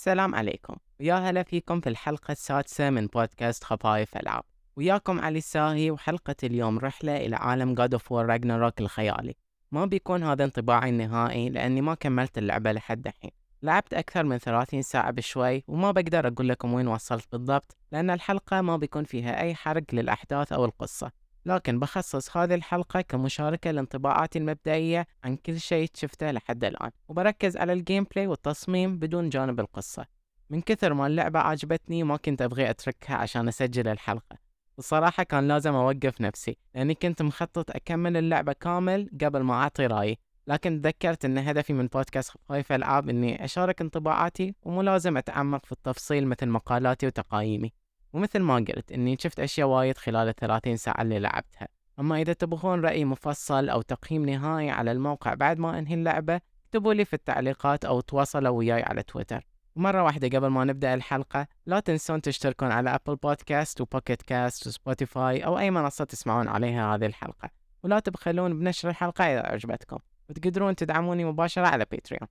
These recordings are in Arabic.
السلام عليكم. ويا هلا فيكم في الحلقة السادسة من بودكاست خفايف ألعاب وياكم علي الساهي وحلقة اليوم رحلة إلى عالم God of War Ragnarok الخيالي. ما بيكون هذا انطباعي النهائي لأني ما كملت اللعبة لحد الحين. لعبت أكثر من 30 ساعة بشوي وما بقدر أقول لكم وين وصلت بالضبط لأن الحلقة ما بيكون فيها أي حرق للأحداث أو القصة. لكن بخصص هذه الحلقة كمشاركة لانطباعاتي المبدئية عن كل شيء شفته لحد الآن وبركز على ال gameplay والتصميم بدون جانب القصة. من كثر ما اللعبة عجبتني ما كنت أبغي أتركها عشان أسجل الحلقة. بصراحة كان لازم أوقف نفسي لأني كنت مخطط أكمل اللعبة كامل قبل ما أعطي رأيي. لكن تذكرت أن هدفي من بودكاست خفايف ألعاب أني أشارك انطباعاتي ومو لازم أتعمق في التفصيل مثل مقالاتي وتقايمي. ومثل ما قلت إني شفت أشياء وايد خلال الثلاثين ساعة اللي لعبتها. أما إذا تبغون رأي مفصل أو تقييم نهائي على الموقع بعد ما أنهي اللعبة اكتبوا لي في التعليقات أو تواصلوا وياي على تويتر. ومرة واحدة قبل ما نبدأ الحلقة لا تنسون تشتركون على Apple Podcasts و Pocket Casts و Spotify أو أي منصة تسمعون عليها هذه الحلقة. ولا تبخلون بنشر الحلقة إذا عجبتكم وتقدرون تدعموني مباشرة على Patreon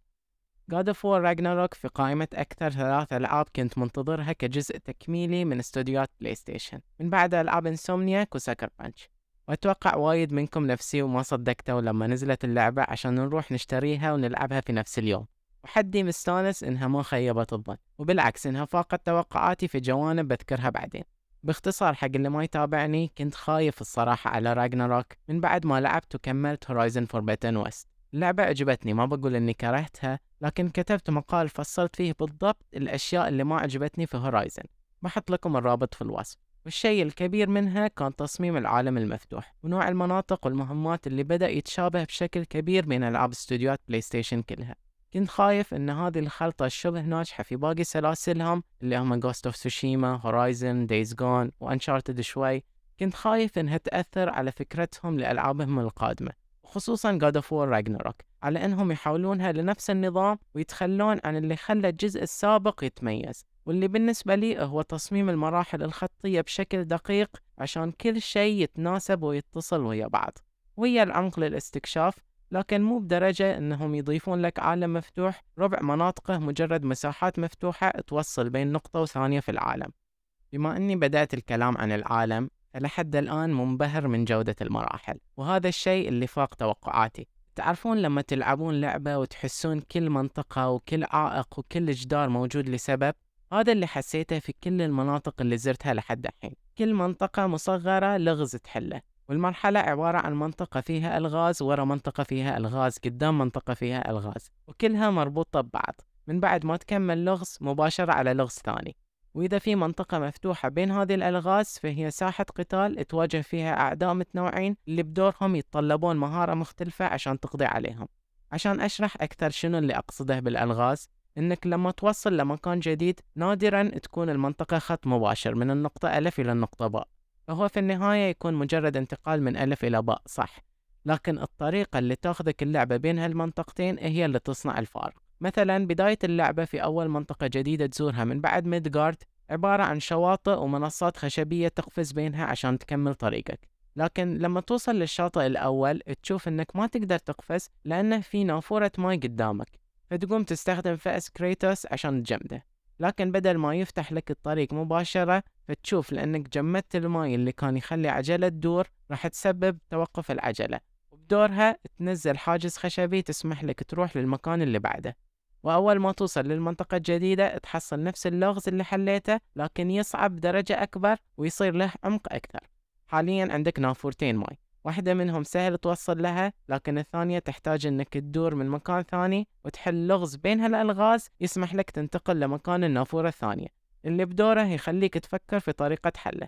God of War Ragnarok في قائمة أكثر ثلاث ألعاب كنت منتظرها كجزء تكميلي من استوديوهات PlayStation من بعد ألعاب Insomniac و Sucker Punch وأتوقع وايد منكم نفسي وما صدقتوا لما نزلت اللعبة عشان نروح نشتريها ونلعبها في نفس اليوم. وحدي مستانس إنها ما خيبت الظن. وبالعكس إنها فاقت توقعاتي في جوانب بذكرها بعدين. باختصار حق اللي ما يتابعني كنت خايف الصراحة على Ragnarok من بعد ما لعبت وكملت Horizon Forbidden West اللعبة عجبتني ما بقول إني كرهتها لكن كتبت مقال فصلت فيه بالضبط الأشياء اللي ما عجبتني في Horizon بحط لكم الرابط في الوصف. والشيء الكبير منها كان تصميم العالم المفتوح ونوع المناطق والمهمات اللي بدأ يتشابه بشكل كبير بين ألعاب استوديوهات PlayStation كلها. كنت خايف إن هذه الخلطة الشبه ناجحة في باقي سلاسلهم اللي هم Ghost of Tsushima, Horizon, Days Gone و Uncharted شوي. كنت خايف إنها تأثر على فكرتهم لألعابهم القادمة. خصوصا God of War Ragnarok على إنهم يحولونها لنفس النظام ويتخلون عن اللي خلى الجزء السابق يتميز. واللي بالنسبة لي هو تصميم المراحل الخطية بشكل دقيق عشان كل شيء يتناسب ويتصل ويا بعض. ويا العمق للاستكشاف لكن مو بدرجة إنهم يضيفون لك عالم مفتوح ربع مناطقه مجرد مساحات مفتوحة توصل بين نقطة وثانية في العالم. بما إني بدأت الكلام عن العالم فلحد الآن منبهر من جودة المراحل وهذا الشيء اللي فاق توقعاتي. تعرفون لما تلعبون لعبة وتحسون كل منطقة وكل عائق وكل جدار موجود لسبب؟ هذا اللي حسيته في كل المناطق اللي زرتها لحد الحين. كل منطقة مصغرة لغز تحله والمرحلة عبارة عن منطقة فيها ألغاز ورا منطقة فيها ألغاز قدام منطقة فيها ألغاز وكلها مربوطة ببعض. من بعد ما تكمل لغز مباشرة على لغز ثاني. وإذا في منطقة مفتوحة بين هذه الألغاز فهي ساحة قتال تواجه فيها أعداء متنوعين اللي بدورهم يتطلبون مهارة مختلفة عشان تقضي عليهم. عشان أشرح أكثر شنو اللي أقصده بالألغاز إنك لما توصل لمكان جديد نادرا تكون المنطقة خط مباشر من النقطة ألف إلى النقطة باء. فهو في النهاية يكون مجرد انتقال من ألف إلى باء صح. لكن الطريقة اللي تأخذك اللعبة بين هالمنطقتين هي اللي تصنع الفارق. مثلا بداية اللعبة في أول منطقة جديدة تزورها من بعد ميدغارد عبارة عن شواطئ ومنصات خشبية تقفز بينها عشان تكمل طريقك. لكن لما توصل للشاطئ الأول تشوف إنك ما تقدر تقفز لأنه في نافورة ماي قدامك فتقوم تستخدم فأس كريتوس عشان تجمده. لكن بدل ما يفتح لك الطريق مباشرة فتشوف لأنك جمدت الماي اللي كان يخلي عجلة تدور راح تسبب توقف العجلة. وبدورها تنزل حاجز خشبي تسمح لك تروح للمكان اللي بعده. وأول ما توصل للمنطقة الجديدة تحصل نفس اللغز اللي حليته لكن يصعب بدرجة أكبر ويصير له عمق أكثر. حاليا عندك نافورتين ماي. واحدة منهم سهل توصل لها لكن الثانية تحتاج إنك تدور من مكان ثاني وتحل لغز بين هالألغاز يسمح لك تنتقل لمكان النافورة الثانية. اللي بدوره يخليك تفكر في طريقة حله.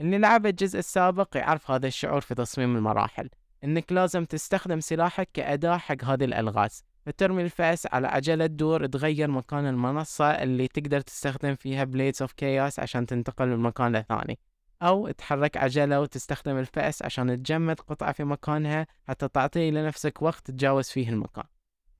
اللي لعب الجزء السابق يعرف هذا الشعور في تصميم المراحل إنك لازم تستخدم سلاحك كأداة حق هذه الألغاز. فترمي الفأس على عجلة تدور تغير مكان المنصة اللي تقدر تستخدم فيها Blades of Chaos عشان تنتقل من مكان لثاني أو تحرك عجلة وتستخدم الفأس عشان تجمد قطعة في مكانها حتى تعطي لنفسك وقت تتجاوز فيه المكان.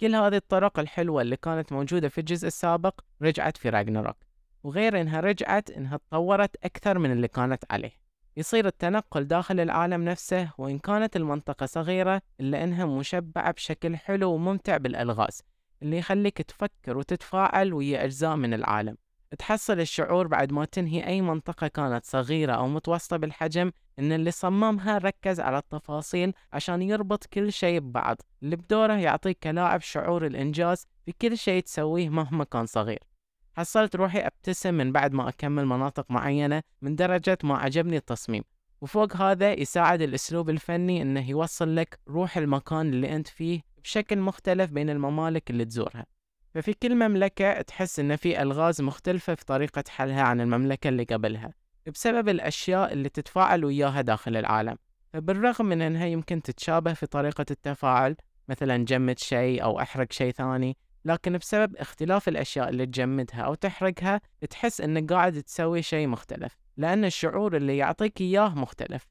كل هذه الطرق الحلوة اللي كانت موجودة في الجزء السابق رجعت في راجناروك وغير إنها رجعت إنها تطورت أكثر من اللي كانت عليه. يصير التنقل داخل العالم نفسه وإن كانت المنطقة صغيرة إلا إنها مشبعة بشكل حلو وممتع بالألغاز اللي يخليك تفكر وتتفاعل ويا أجزاء من العالم. تحصل الشعور بعد ما تنهي أي منطقة كانت صغيرة أو متوسطة بالحجم إن اللي صممها ركز على التفاصيل عشان يربط كل شيء ببعض اللي بدوره يعطيك كلاعب شعور الإنجاز في كل شيء تسويه مهما كان صغير. حصلت روحي أبتسم من بعد ما أكمل مناطق معينة من درجة ما عجبني التصميم. وفوق هذا يساعد الأسلوب الفني إنه يوصل لك روح المكان اللي أنت فيه بشكل مختلف بين الممالك اللي تزورها. ففي كل مملكة تحس إن في ألغاز مختلفة في طريقة حلها عن المملكة اللي قبلها بسبب الأشياء اللي تتفاعل وياها داخل العالم. فبالرغم من أنها يمكن تتشابه في طريقة التفاعل مثلا جمد شيء أو أحرق شيء ثاني لكن بسبب اختلاف الأشياء اللي تجمدها أو تحرقها تحس أنك قاعد تسوي شيء مختلف لأن الشعور اللي يعطيك إياه مختلف.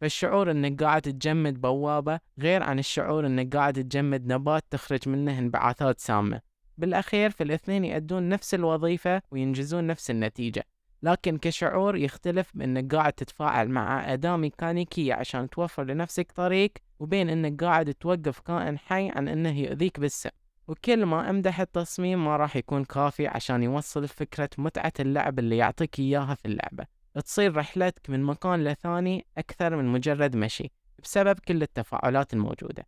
فالشعور أنك قاعد تجمد بوابة غير عن الشعور أنك قاعد تجمد نبات تخرج منه انبعاثات سامة. بالأخير في الاثنين يأدون نفس الوظيفة وينجزون نفس النتيجة. لكن كشعور يختلف بأنك قاعد تتفاعل مع أداة ميكانيكية عشان توفر لنفسك طريق وبين أنك قاعد توقف كائن حي عن أنه يؤذيك بالسم. وكل ما أمدح التصميم ما راح يكون كافي عشان يوصل فكرة متعة اللعب اللي يعطيك إياها في اللعبة. تصير رحلتك من مكان لثاني أكثر من مجرد مشي بسبب كل التفاعلات الموجودة.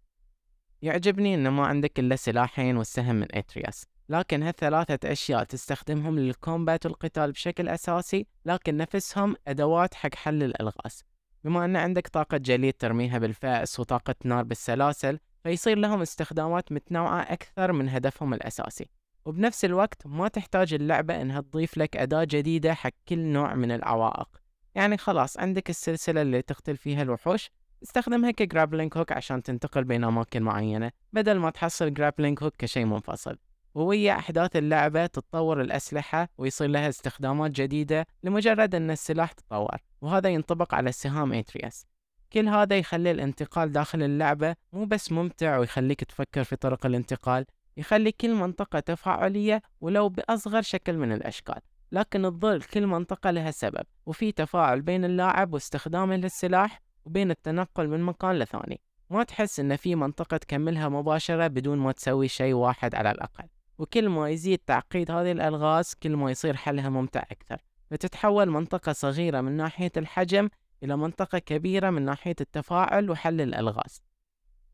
يعجبني إن ما عندك إلا سلاحين والسهم من إترياس لكن هالثلاثة أشياء تستخدمهم لل combat والقتال بشكل أساسي لكن نفسهم أدوات حق حل الألغاز. بما أن عندك طاقة جليد ترميها بالفأس وطاقة نار بالسلاسل فيصير لهم استخدامات متنوعة أكثر من هدفهم الأساسي. وبنفس الوقت ما تحتاج اللعبة إنها تضيف لك أداة جديدة حق كل نوع من العوائق. يعني خلاص عندك السلسلة اللي تقتل فيها الوحوش استخدمها ك grappling hook عشان تنتقل بين أماكن معينة بدل ما تحصل grappling hook كشيء منفصل. وويا أحداث اللعبة تتطور الأسلحة ويصير لها استخدامات جديدة لمجرد أن السلاح تطور وهذا ينطبق على السهام اترياس كل هذا يخلي الانتقال داخل اللعبة مو بس ممتع ويخليك تفكر في طرق الانتقال يخلي كل منطقة تفاعلية ولو بأصغر شكل من الأشكال. لكن تظل كل منطقة لها سبب وفي تفاعل بين اللاعب واستخدامه للسلاح وبين التنقل من مكان لثاني. ما تحس إن في منطقة تكملها مباشرة بدون ما تسوي شيء واحد على الأقل. وكل ما يزيد تعقيد هذه الألغاز كل ما يصير حلها ممتع أكثر. فتتحول منطقة صغيرة من ناحية الحجم إلى منطقة كبيرة من ناحية التفاعل وحل الألغاز.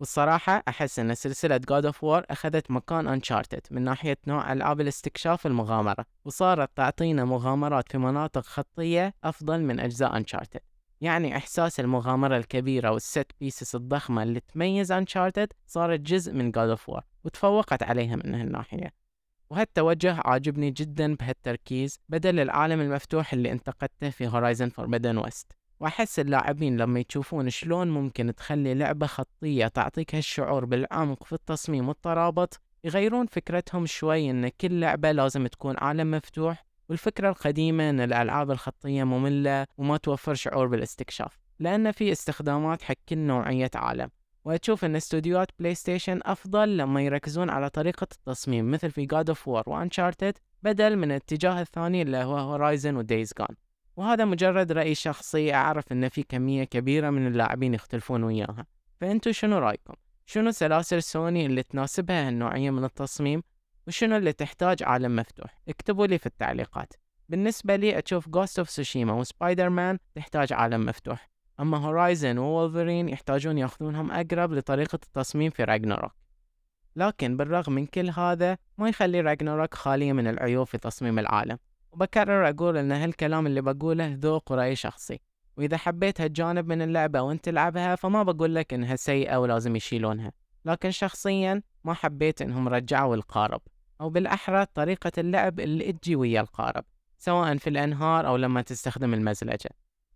والصراحة أحس أن سلسلة God of War أخذت مكان Uncharted من ناحية نوع ألعاب الاستكشاف المغامرة وصارت تعطينا مغامرات في مناطق خطية أفضل من أجزاء Uncharted. يعني إحساس المغامرة الكبيرة والست بيسس الضخمة اللي تميز Uncharted صارت جزء من God of War وتفوقت عليها من هالناحية. وهالتوجه عاجبني جدا بهالتركيز بدل العالم المفتوح اللي انتقدته في Horizon Forbidden West. وأحس اللاعبين لما يشوفون شلون ممكن تخلي لعبة خطية تعطيك هالشعور بالعمق في التصميم والترابط يغيرون فكرتهم شوي إن كل لعبة لازم تكون عالم مفتوح والفكرة القديمة إن الألعاب الخطية مملة وما توفر شعور بالاستكشاف لأن في استخدامات حق كل نوعية عالم. وأشوف أن استوديوهات PlayStation أفضل لما يركزون على طريقة التصميم مثل في God of War و Uncharted بدل من الاتجاه الثاني اللي هو Horizon و Days Gone وهذا مجرد رأي شخصي أعرف أن في كمية كبيرة من اللاعبين يختلفون وياها فأنتوا شنو رأيكم؟ شنو سلاسل سوني اللي تناسبها هالنوعية من التصميم؟ وشنو اللي تحتاج عالم مفتوح؟ اكتبوا لي في التعليقات بالنسبة لي أشوف Ghost of Tsushima وسبايدر مان تحتاج عالم مفتوح أما Horizon و Wolverine يحتاجون يأخذونهم أقرب لطريقة التصميم في Ragnarok لكن بالرغم من كل هذا ما يخلي Ragnarok خالية من العيوب في تصميم العالم وبكرر أقول إن هالكلام اللي بقوله ذوق ورأي شخصي. وإذا حبيت هالجانب من اللعبة وأنت تلعبها فما بقول لك إنها سيئة ولازم يشيلونها. لكن شخصيا ما حبيت إنهم رجعوا القارب. أو بالأحرى طريقة اللعب اللي تجي ويا القارب سواء في الأنهار أو لما تستخدم المزلجة.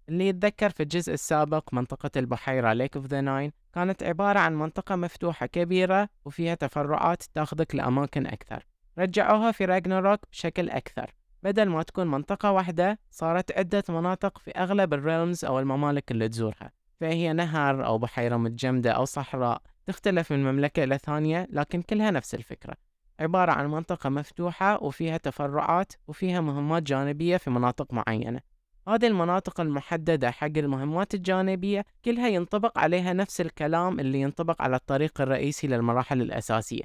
اللي يتذكر في الجزء السابق منطقة البحيرة Lake of the Nine كانت عبارة عن منطقة مفتوحة كبيرة وفيها تفرعات تاخذك لأماكن أكثر. رجعوها في راجناروك بشكل أكثر. بدل ما تكون منطقة واحدة صارت عدة مناطق في أغلب الريلمز أو الممالك اللي تزورها. فهي نهر أو بحيرة متجمدة أو صحراء تختلف من مملكة إلى ثانية لكن كلها نفس الفكرة. عبارة عن منطقة مفتوحة وفيها تفرعات وفيها مهمات جانبية في مناطق معينة. هذه المناطق المحددة حق المهمات الجانبية كلها ينطبق عليها نفس الكلام اللي ينطبق على الطريق الرئيسي للمراحل الأساسية.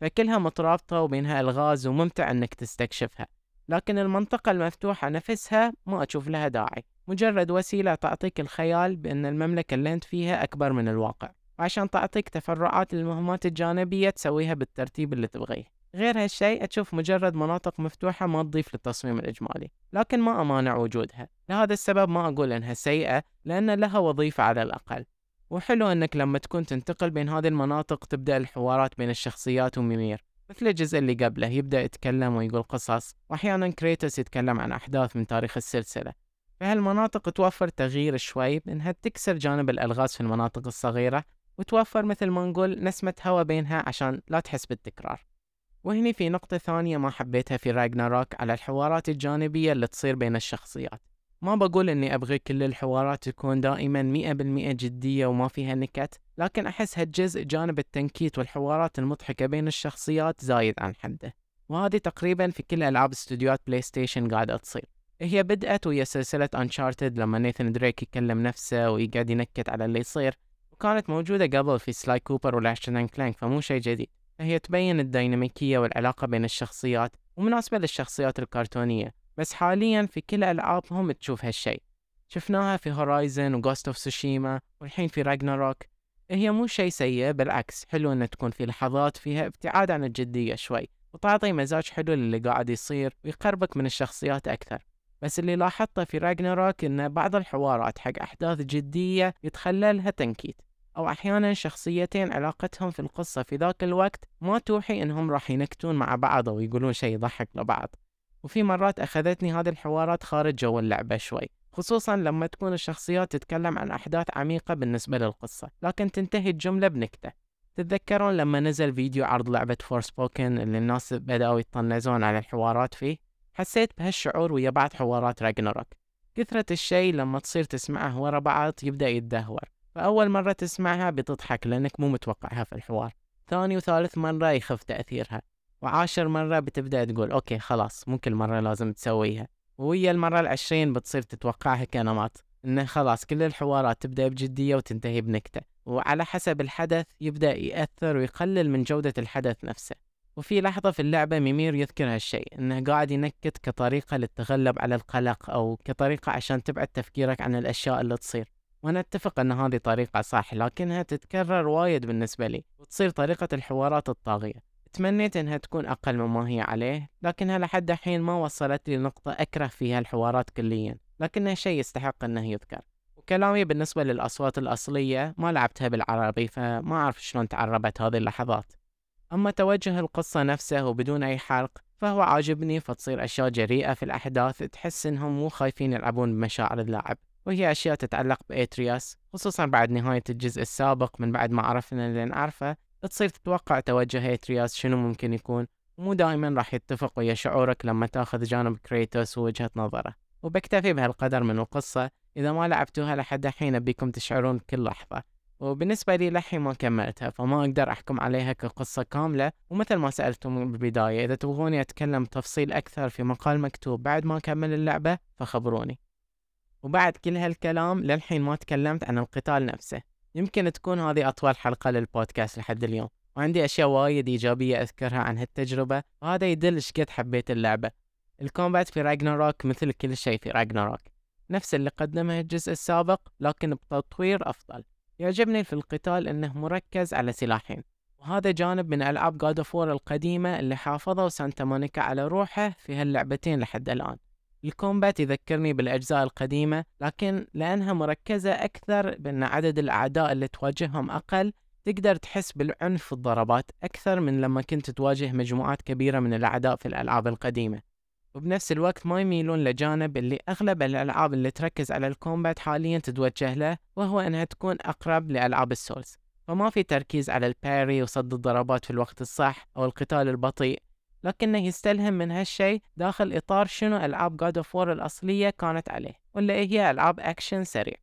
فكلها مترابطة وبينها ألغاز وممتع أنك تستكشفها. لكن المنطقة المفتوحة نفسها ما أشوف لها داعي. مجرد وسيلة تعطيك الخيال بأن المملكة اللي أنت فيها أكبر من الواقع وعشان تعطيك تفرعات للمهمات الجانبية تسويها بالترتيب اللي تبغيه. غير هالشيء أشوف مجرد مناطق مفتوحة ما تضيف للتصميم الإجمالي لكن ما أمانع وجودها. لهذا السبب ما أقول إنها سيئة لأن لها وظيفة على الأقل. وحلو إنك لما تكون تنتقل بين هذه المناطق تبدأ الحوارات بين الشخصيات وميمير. مثل الجزء اللي قبله يبدأ يتكلم ويقول قصص وأحيانا كريتوس يتكلم عن أحداث من تاريخ السلسلة. فهالمناطق توفر تغيير شوي بإنها تكسر جانب الألغاز في المناطق الصغيرة وتوفر مثل ما نقول نسمة هوا بينها عشان لا تحس بالتكرار. وهني في نقطة ثانية ما حبيتها في راجناروك على الحوارات الجانبية اللي تصير بين الشخصيات. ما بقول إني أبغي كل الحوارات تكون دائما مئة بالمئة جدية وما فيها نكت لكن احس هالجزء جانب التنكيت والحوارات المضحكة بين الشخصيات زايد عن حده. وهذه تقريبا في كل ألعاب استوديوهات بلاي ستيشن قاعدة تصير. هي بدأت ويا سلسلة Uncharted لما Nathan Drake يكلم نفسه ويقعد ينكت على اللي يصير وكانت موجودة قبل في Sly Cooper و Ratchet and Clank فمو شيء جديد. فهي تبين الديناميكية والعلاقة بين الشخصيات ومناسبة للشخصيات الكرتونية. بس حاليا في كل ألعابهم تشوف هالشي شفناها في Horizon و Ghost of Tsushima والحين في Ragnarök هي مو شيء سيء بالعكس حلو ان تكون في لحظات فيها ابتعاد عن الجدية شوي وتعطي مزاج حلو للي قاعد يصير ويقربك من الشخصيات أكثر. بس اللي لاحظته في Ragnarök إن بعض الحوارات حق أحداث جدية يتخللها تنكيت أو أحيانا شخصيتين علاقتهم في القصة في ذاك الوقت ما توحي إنهم راح ينكتون مع بعض أو يقولون شيء يضحك لبعض. وفي مرات أخذتني هذه الحوارات خارج جو اللعبة شوي خصوصا لما تكون الشخصيات تتكلم عن أحداث عميقة بالنسبة للقصة لكن تنتهي الجملة بنكتة. تتذكرون لما نزل فيديو عرض لعبة Forspoken اللي الناس بدأوا يطنزون على الحوارات فيه؟ حسيت بهالشعور ويا بعض حوارات Ragnarök كثرة الشيء لما تصير تسمعه ورا بعض يبدأ يتدهور فأول مرة تسمعها بتضحك لأنك مو متوقعها في الحوار. ثاني وثالث مرة يخف تأثيرها. وعاشر مرة بتبدأ تقول أوكي خلاص مو كل مرة لازم تسويها. وهي المرة العشرين بتصير تتوقعها كنمط إنه خلاص كل الحوارات تبدأ بجدية وتنتهي بنكتة وعلى حسب الحدث يبدأ يأثر ويقلل من جودة الحدث نفسه. وفي لحظة في اللعبة ميمير يذكر هالشيء إنه قاعد ينكت كطريقة للتغلب على القلق أو كطريقة عشان تبعد تفكيرك عن الأشياء اللي تصير. وأنا أتفق أن هذه طريقة صح لكنها تتكرر وايد بالنسبة لي وتصير طريقة الحوارات الطاغية. تمنيت إنها تكون أقل مما هي عليه لكنها لحد الحين ما وصلت لي نقطة أكره فيها الحوارات كليا لكنها شيء يستحق إنه يذكر. وكلامي بالنسبة للأصوات الأصلية ما لعبتها بالعربي فما أعرف شلون تعربت هذه اللحظات. أما توجه القصة نفسه وبدون أي حرق فهو عاجبني فتصير أشياء جريئة في الأحداث تحس إنهم مو خايفين يلعبون بمشاعر اللاعب. وهي أشياء تتعلق ب Atreus خصوصا بعد نهاية الجزء السابق من بعد ما عرفنا اللي نعرفه تصير تتوقع توجه Atreus شنو ممكن يكون؟ ومو دائما راح يتفق ويا شعورك لما تأخذ جانب Kratos ووجهة نظره. وبكتفي بهالقدر من القصة إذا ما لعبتوها لحد الحين أبيكم تشعرون كل لحظة. وبالنسبة لي لحين ما كملتها فما أقدر أحكم عليها كقصة كاملة. ومثل ما سألتم بالبداية إذا تبغوني أتكلم بتفصيل أكثر في مقال مكتوب بعد ما أكمل اللعبة فخبروني. وبعد كل هالكلام للحين ما تكلمت عن القتال نفسه. يمكن تكون هذه أطول حلقة للبودكاست لحد اليوم وعندي أشياء وايد إيجابية أذكرها عن هالتجربة وهذا يدل شقد حبيت اللعبة. ال combat في Ragnarök مثل كل شيء في Ragnarök. نفس اللي قدمه الجزء السابق لكن بتطوير أفضل. يعجبني في القتال أنه مركز على سلاحين وهذا جانب من ألعاب God of War القديمة اللي حافظوا سانتا مونيكا على روحه في هاللعبتين لحد الآن. ال combat يذكرني بالأجزاء القديمة لكن لأنها مركزة أكثر بأن عدد الأعداء اللي تواجههم أقل تقدر تحس بالعنف في الضربات أكثر من لما كنت تواجه مجموعات كبيرة من الأعداء في الألعاب القديمة. وبنفس الوقت ما يميلون لجانب اللي أغلب الألعاب اللي تركز على ال combat حاليا تتوجه له وهو أنها تكون أقرب لألعاب ال Souls. فما في تركيز على ال parry وصد الضربات في الوقت الصح أو القتال البطيء. لكنه يستلهم من هالشيء داخل إطار شنو ألعاب God of War الأصلية كانت عليه واللي هي ألعاب أكشن سريع.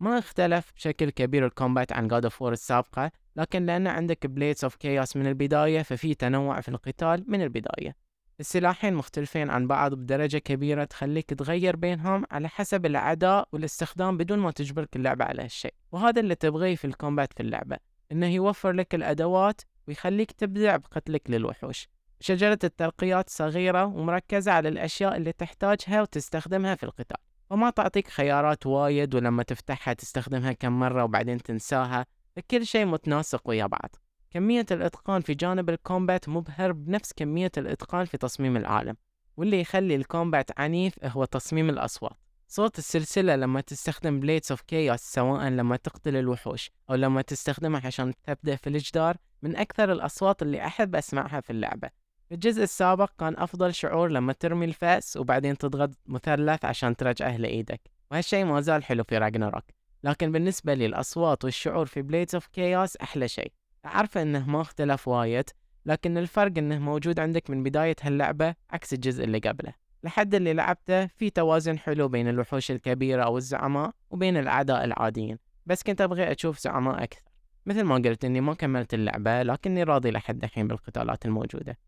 ما اختلف بشكل كبير ال combat عن God of War السابقة لكن لأن عندك Blades of Chaos من البداية ففي تنوع في القتال من البداية. السلاحين مختلفين عن بعض بدرجة كبيرة تخليك تغير بينهم على حسب الأعداء والاستخدام بدون ما تجبرك اللعبة على هالشيء وهذا اللي تبغيه في ال combat في اللعبة إنه يوفر لك الأدوات ويخليك تبدع بقتلك للوحوش. شجرة الترقيات صغيرة ومركزة على الأشياء اللي تحتاجها وتستخدمها في القتال. وما تعطيك خيارات وايد ولما تفتحها تستخدمها كم مرة وبعدين تنساها كل شيء متناسق ويا بعض. كمية الإتقان في جانب ال combat مبهر بنفس كمية الإتقان في تصميم العالم. واللي يخلي ال combat عنيف هو تصميم الأصوات. صوت السلسلة لما تستخدم Blades of Chaos سواء لما تقتل الوحوش أو لما تستخدمها عشان تبدأ في الجدار من أكثر الأصوات اللي أحب أسمعها في اللعبة. الجزء السابق كان أفضل شعور لما ترمي الفأس وبعدين تضغط مثلث عشان ترجعه لإيدك وهالشي ما زال حلو في Ragnarök. لكن بالنسبة لي الأصوات والشعور في Blades of Chaos أحلى شيء. أعرف إنه ما اختلف وايد لكن الفرق إنه موجود عندك من بداية هاللعبة عكس الجزء اللي قبله. لحد اللي لعبته في توازن حلو بين الوحوش الكبيرة أو الزعماء وبين الأعداء العاديين بس كنت أبغي أشوف زعماء أكثر. مثل ما قلت إني ما كملت اللعبة لكني راضي لحد الحين بالقتالات الموجودة.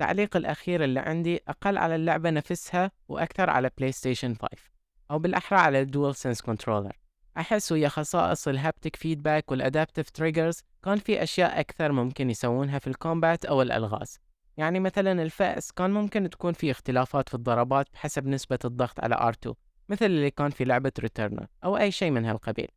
التعليق الأخير اللي عندي أقل على اللعبة نفسها وأكثر على بلاي ستيشن 5 أو بالأحرى على ال DualSense controller أحس ويا خصائص ال haptic feedback وال adaptive triggers كان في أشياء أكثر ممكن يسوونها في ال combat أو الألغاز. يعني مثلا الفأس كان ممكن تكون في اختلافات في الضربات بحسب نسبة الضغط على R2 مثل اللي كان في لعبة Returnal أو أي شيء من هالقبيل.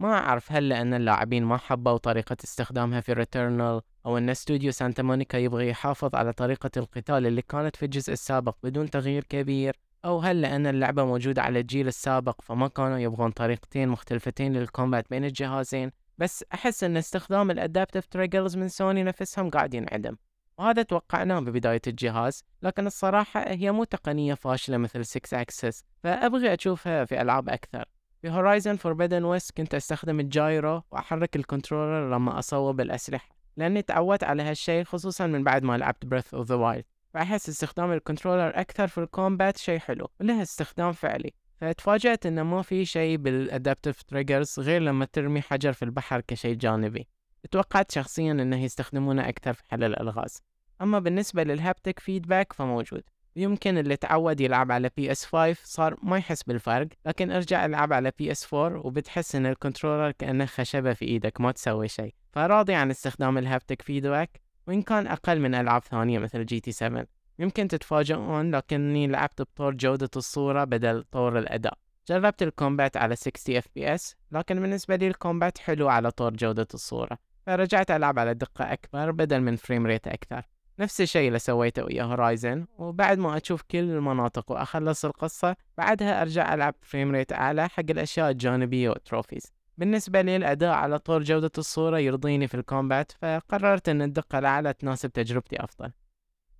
ما أعرف هل لأن اللاعبين ما حبوا طريقة استخدامها في Returnal أو أن استوديو سانتا مونيكا يبغي يحافظ على طريقة القتال اللي كانت في الجزء السابق بدون تغيير كبير أو هل لأن اللعبة موجودة على الجيل السابق فما كانوا يبغون طريقتين مختلفتين لل combat بين الجهازين بس أحس أن استخدام ال adaptive triggers من سوني نفسهم قاعد ينعدم. وهذا توقعناه ببداية الجهاز لكن الصراحة هي مو تقنية فاشلة مثل Sixaxis فأبغي أشوفها في ألعاب أكثر. في Horizon Forbidden West كنت أستخدم ال gyro وأحرك ال controller لما أصوب الأسلحة. لأني تعودت على هالشيء خصوصا من بعد ما لعبت Breath of the Wild فأحس استخدام ال controller أكثر في ال combat شيء حلو وله استخدام فعلي. فتفاجأت إنه ما في شيء بال adaptive triggers غير لما ترمي حجر في البحر كشيء جانبي. توقعت شخصيا إنه يستخدمونه أكثر في حل الألغاز. أما بالنسبة لل haptic feedback فموجود. يمكن اللي تعود يلعب على PS 5 صار ما يحس بالفرق لكن ارجع العب على PS 4 وبتحس إن ال controller كأنه خشبة في إيدك ما تسوي شيء. فراضي عن استخدام ال haptic feedback وإن كان أقل من ألعاب ثانية مثل GT 7 يمكن تتفاجئون لكني لعبت بطور جودة الصورة بدل طور الأداء. جربت ال combat على 60 fps لكن بالنسبة لي ال combat حلو على طور جودة الصورة. فرجعت ألعب على دقة أكبر بدل من frame rate أكثر. نفس الشيء اللي سويته ويا Horizon وبعد ما أشوف كل المناطق وأخلص القصة بعدها أرجع ألعب frame rate أعلى حق الأشياء الجانبية وال trophies بالنسبة لي الأداء على طور جودة الصورة يرضيني في ال combat فقررت أن الدقة الأعلى تناسب تجربتي أفضل.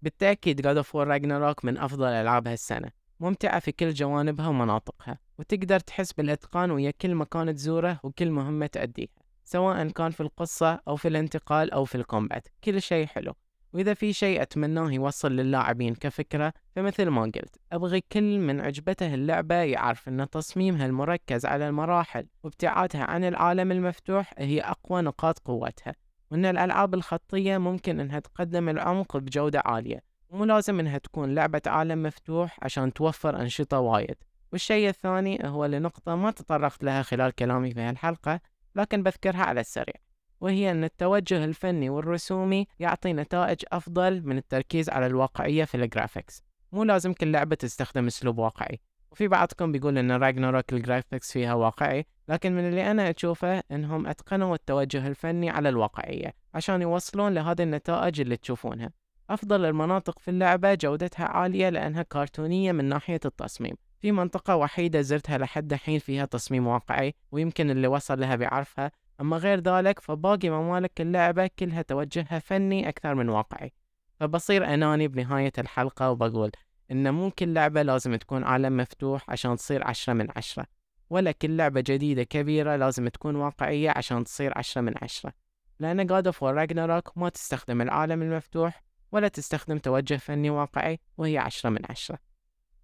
بالتأكيد God of War Ragnarok من أفضل ألعاب هالسنة. ممتعة في كل جوانبها ومناطقها وتقدر تحس بالإتقان ويا كل مكان تزوره وكل مهمة تأديها سواء كان في القصة أو في الانتقال أو في الكومبات كل شيء حلو. وإذا في شيء أتمناه يوصل للاعبين كفكرة فمثل ما قلت أبغي كل من عجبته اللعبة يعرف أن تصميمها المركز على المراحل وابتعادها عن العالم المفتوح هي أقوى نقاط قوتها وأن الألعاب الخطية ممكن أنها تقدم العمق بجودة عالية مو لازم أنها تكون لعبة عالم مفتوح عشان توفر أنشطة وايد. والشيء الثاني هو لنقطة ما تطرقت لها خلال كلامي في هالحلقة لكن بذكرها على السريع. وهي أن التوجه الفني والرسومي يعطي نتائج أفضل من التركيز على الواقعية في ال graphics مو لازم كل لعبة تستخدم أسلوب واقعي. وفي بعضكم بيقول أن Ragnarok ال graphics فيها واقعي لكن من اللي أنا أشوفه أنهم أتقنوا التوجه الفني على الواقعية عشان يوصلون لهذه النتائج اللي تشوفونها. أفضل المناطق في اللعبة جودتها عالية لأنها كرتونية من ناحية التصميم. في منطقة وحيدة زرتها لحد الحين فيها تصميم واقعي ويمكن اللي وصل لها بيعرفها أما غير ذلك فباقي ممالك اللعبة كلها توجهها فني أكثر من واقعي. فبصير أناني بنهاية الحلقة وبقول إن مو كل لعبة لازم تكون عالم مفتوح عشان تصير عشرة من عشرة ولا كل لعبة جديدة كبيرة لازم تكون واقعية عشان تصير عشرة من عشرة. لأن God of War Ragnarok ما تستخدم العالم المفتوح ولا تستخدم توجه فني واقعي وهي عشرة من عشرة.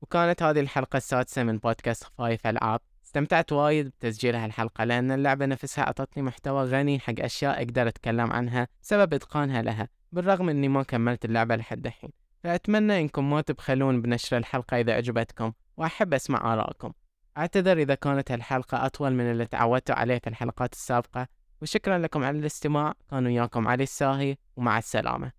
وكانت هذه الحلقة السادسة من بودكاست خفايف ألعاب استمتعت وايد بتسجيل هالحلقة لأن اللعبة نفسها أعطتني محتوى غني حق أشياء أقدر أتكلم عنها بسبب إتقانها لها بالرغم إني ما كملت اللعبة لحد الحين. فأتمنى إنكم ما تبخلون بنشر الحلقة إذا عجبتكم وأحب أسمع آرائكم. أعتذر إذا كانت هالحلقة أطول من اللي تعودت عليه في الحلقات السابقة وشكرا لكم على الاستماع. كان وياكم علي الساهي ومع السلامة.